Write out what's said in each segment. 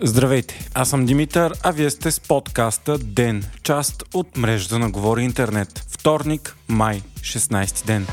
Здравейте, аз съм Димитър, а вие сте с подкаста ДЕН, част от мрежата на Говори Интернет. Вторник, май, 16 ден.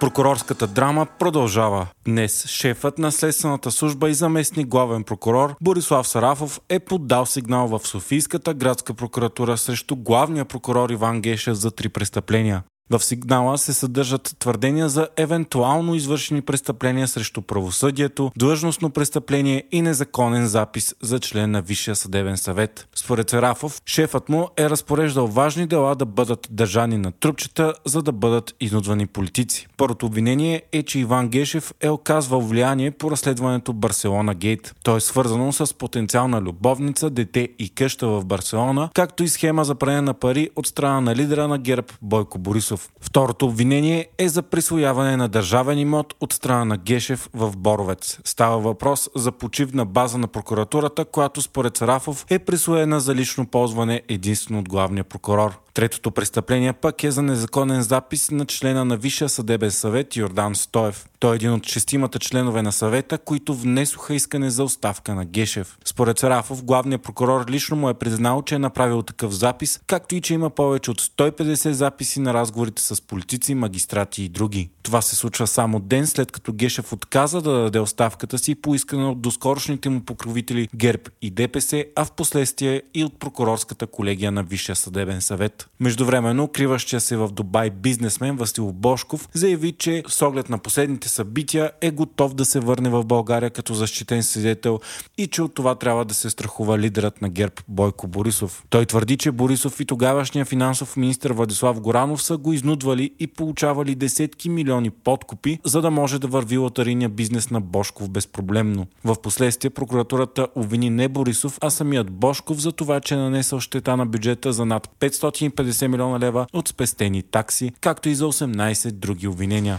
Прокурорската драма продължава. Днес шефът на Следствената служба и заместник главен прокурор Борислав Сарафов е поддал сигнал в Софийската градска прокуратура срещу главния прокурор Иван Гешев за три престъпления. В сигнала се съдържат твърдения за евентуално извършени престъпления срещу правосъдието, длъжностно престъпление и незаконен запис за член на Висшия съдебен съвет. Според Сарафов, шефът му е разпореждал важни дела да бъдат държани на трупчета, за да бъдат изнудвани политици. Първото обвинение е, че Иван Гешев е оказвал влияние по разследването Барселона Гейт. То е свързано с потенциална любовница, дете и къща в Барселона, както и схема за пране на пари от страна на лидера на ГЕРБ Бойко Борисов. Борисов. Второто обвинение е за присвояване на държавен имот от страна на Гешев в Боровец. Става въпрос за почивна база на прокуратурата, която според Сарафов е присвоена за лично ползване единствено от главния прокурор. Третото престъпление пък е за незаконен запис на члена на Висшия съдебен съвет Йордан Стоев. Той е един от шестимата членове на съвета, които внесоха искане за оставка на Гешев. Според Сарафов, главният прокурор лично му е признал, че е направил такъв запис, както и че има повече от 150 записи на разговорите с политици, магистрати и други. Това се случва само ден след като Гешев отказа да даде оставката си, поискана от доскорошните му покровители ГЕРБ и ДПС, а в последствие и от прокурорската колегия на Висшия съдебен съвет. Междувременно, криващия се в Дубай бизнесмен Васил Бошков заяви, че с оглед на последните събития е готов да се върне в България като защитен свидетел и че от това трябва да се страхува лидерът на ГЕРБ Бойко Борисов. Той твърди, че Борисов и тогавашния финансов министр Владислав Горанов са го изнудвали и получавали десетки милиони подкупи, за да може да върви лотарийния бизнес на Бошков безпроблемно. В последствие прокуратурата обвини не Борисов, а самият Бошков за това, че е нанесъл щета на бюджета за над 500 50 милиона лева от спестени такси, както и за 18 други обвинения.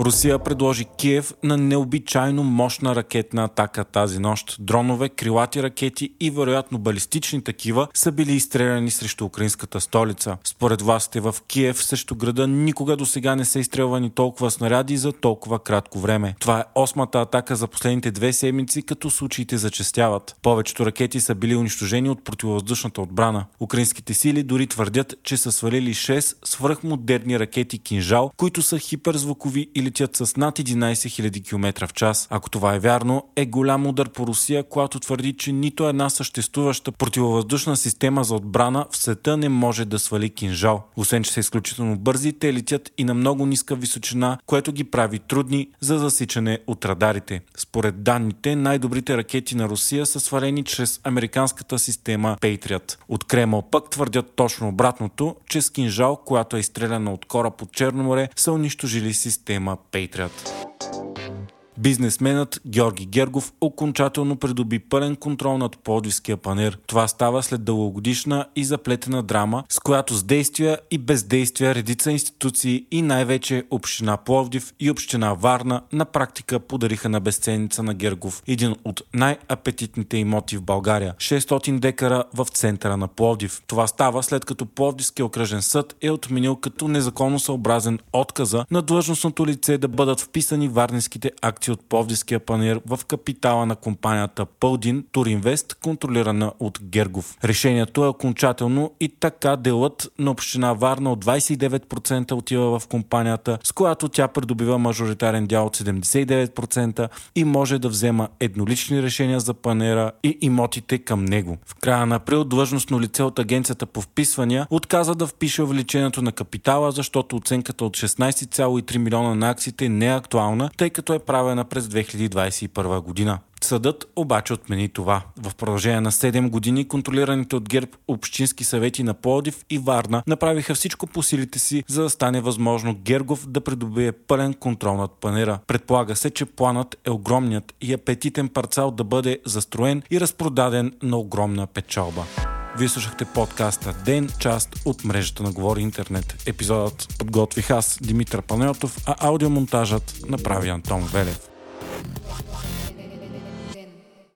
Русия предложи Киев на необичайно мощна ракетна атака тази нощ. Дронове, крилати ракети и вероятно балистични такива са били изстреляни срещу украинската столица. Според властите в Киев срещу града никога до сега не са изстрелвани толкова снаряди за толкова кратко време. Това е осмата атака за последните две седмици, като случаите зачестяват. Повечето ракети са били унищожени от противовъздушната отбрана. Украинските сили дори твърдят, че са свалили 6 свръхмодерни ракети Кинжал, които са хиперзвукови или летят с над 11 000 км в час. Ако това е вярно, е голям удар по Русия, която твърди, че нито една съществуваща противовъздушна система за отбрана в света не може да свали кинжал. Освен, че са изключително бързи, те летят и на много ниска височина, което ги прави трудни за засичане от радарите. Според данните, най-добрите ракети на Русия са свалени чрез американската система Patriot. От Кремъл пък твърдят точно обратното, че с кинжал, която е изстреляна от кораб от Черно море, са унищожили система Patriot. Бизнесменът Георги Гергов окончателно придоби пълен контрол над Пловдивския панер. Това става след дългогодишна и заплетена драма, с която с действия и бездействия редица институции и най-вече Община Пловдив и Община Варна на практика подариха на безценница на Гергов един от най-апетитните имоти в България – 600 декара в центъра на Пловдив. Това става след като Пловдивския окръжен съд е отменил като незаконно съобразен отказа на длъжностното лице да бъдат вписани варненските акции акции от Пловдивския панер в капитала на компанията Пълдин Туринвест, контролирана от Гергов. Решението е окончателно и така делът на община Варна от 29% отива в компанията, с която тя придобива мажоритарен дял от 79% и може да взема еднолични решения за панера и имотите към него. В края на април длъжностно лице от агенцията по вписвания отказа да впише увеличението на капитала, защото оценката от 16,3 милиона на акциите не е актуална, тъй като е правена направена през 2021 година. Съдът обаче отмени това. В продължение на 7 години контролираните от ГЕРБ общински съвети на Плодив и Варна направиха всичко по силите си, за да стане възможно Гергов да придобие пълен контрол над панера. Предполага се, че планът е огромният и апетитен парцал да бъде застроен и разпродаден на огромна печалба. Вие слушахте подкаста Ден, част от мрежата на Говори Интернет. Епизодът подготвих аз, Димитър Панелтов, а аудиомонтажът направи Антон Велев.